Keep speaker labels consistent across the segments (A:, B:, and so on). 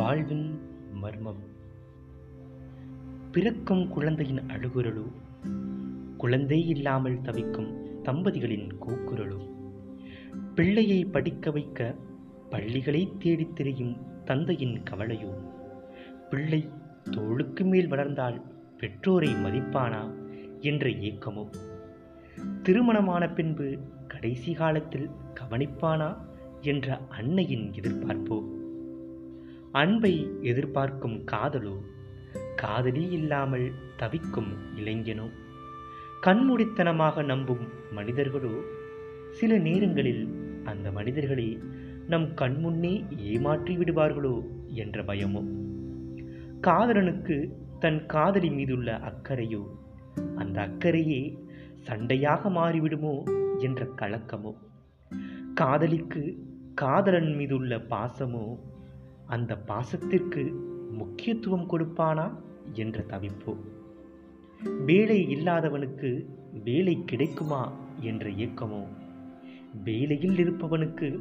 A: வாழ்வின் மர்மம். பிறக்கும் குழந்தையின் அழுகுரலோ குழந்தை இல்லாமல் தவிக்கும் தம்பதிகளின் கூக்குரலோ பிள்ளையை படிக்க வைக்க பள்ளிகளை தேடித் திரியும் தந்தையின் கவலையோ பிள்ளை தோளுக்கு மேல் வளர்ந்தால் பெற்றோரை மதிப்பானா என்ற ஏக்கமோ திருமணமான பின்பு கடைசி காலத்தில் கவனிப்பானா என்ற அன்னையின் எதிர்பார்ப்போ அன்பை எதிர்பார்க்கும் காதலோ காதலி இல்லாமல் தவிக்கும் இளைஞனோ? கண்மூடித்தனமாக நம்பும் மனிதர்களோ? சில நேரங்களில் அந்த மனிதர்களை நம் கண்முன்னே ஏமாற்றி விடுவார்களோ என்ற பயமோ? காதலனுக்கு தன் காதலி மீதுள்ள அக்கறையோ அந்த அக்கறையே சண்டையாக மாறிவிடுமோ என்ற கலக்கமோ? காதலிக்கு காதலன் மீதுள்ள பாசமோ அந்த பாசத்திற்கு முக்கியத்துவம் கொடுப்பானா என்ற தவிப்போ. வேலை இல்லாதவனுக்கு வேலை கிடைக்குமா என்ற ஏக்கமோ? வேலையில் இருப்பவனுக்கு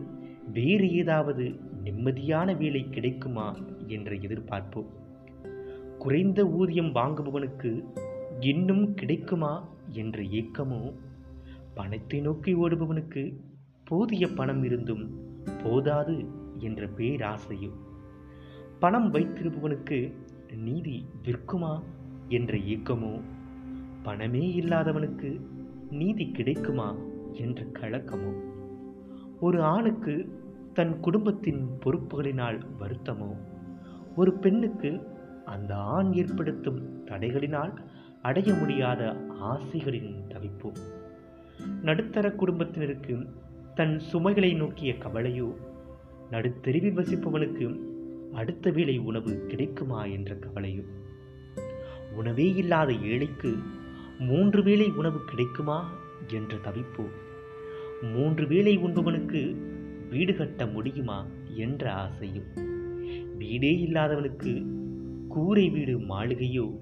A: வேறு ஏதாவது நிம்மதியான வேலை கிடைக்குமா என்ற எதிர்பார்ப்போ. குறைந்த ஊதியம் வாங்குபவனுக்கு இன்னும் கிடைக்குமா என்ற ஏக்கமோ? பணத்தை நோக்கி ஓடுபவனுக்கு போதிய பணம் இருந்தும் போதாது என்ற பேராசையும் பணம் வைத்திருப்பவனுக்கு நீதி விற்குமா என்ற ஏக்கமோ? பணமே இல்லாதவனுக்கு நீதி கிடைக்குமா என்ற கலக்கமோ? ஒரு ஆணுக்கு தன் குடும்பத்தின் பொறுப்புகளினால் வருத்தமோ? ஒரு பெண்ணுக்கு அந்த ஆண் ஏற்படுத்தும் தடைகளினால் அடைய முடியாத ஆசைகளின் தவிப்போ? நடுத்தர குடும்பத்தினருக்கு தன் சுமைகளை நோக்கிய கவலையோ? நடுத்தெருவில் வசிப்பவனுக்கு அடுத்த வேளை உணவு கிடைக்குமா என்ற கவலையும். உணவே இல்லாத ஏழைக்கு மூன்று வேளை உணவு கிடைக்குமா என்ற தவிப்போ. மூன்று வேளை உண்பவனுக்கு வீடு கட்ட முடியுமா என்ற ஆசையும். வீடே இல்லாதவனுக்கு கூரை வீடு மாளிகையோ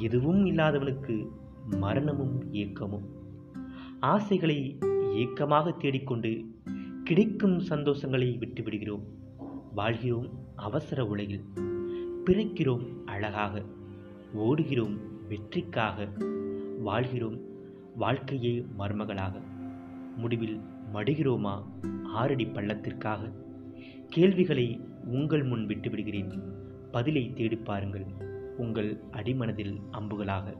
A: எதுவும் இல்லாதவனுக்கு மரணமும் ஏக்கமும். ஆசைகளை ஏக்கமாக தேடிக்கொண்டு கிடைக்கும் சந்தோஷங்களை விட்டுவிடுகிறோம். வாழ்கிறோம். அவசர உலகில் பிறக்கிறோம் அழகாக ஓடுகிறோம் வெற்றிக்காக வாழ்கிறோம் வாழ்க்கையே மர்மகளாக. முடிவில் மடுகிறோமா ஆறடி பள்ளத்திற்காக? கேள்விகளை உங்கள் முன் விட்டுவிடுகிறேன். பதிலை தேடிப் பாருங்கள் உங்கள் அடிமனதில் அம்புகளாக.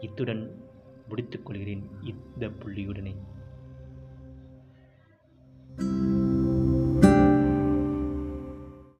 A: இத்துடன் முடித்துக்கொள்கிறேன் இந்த புள்ளியுடனே.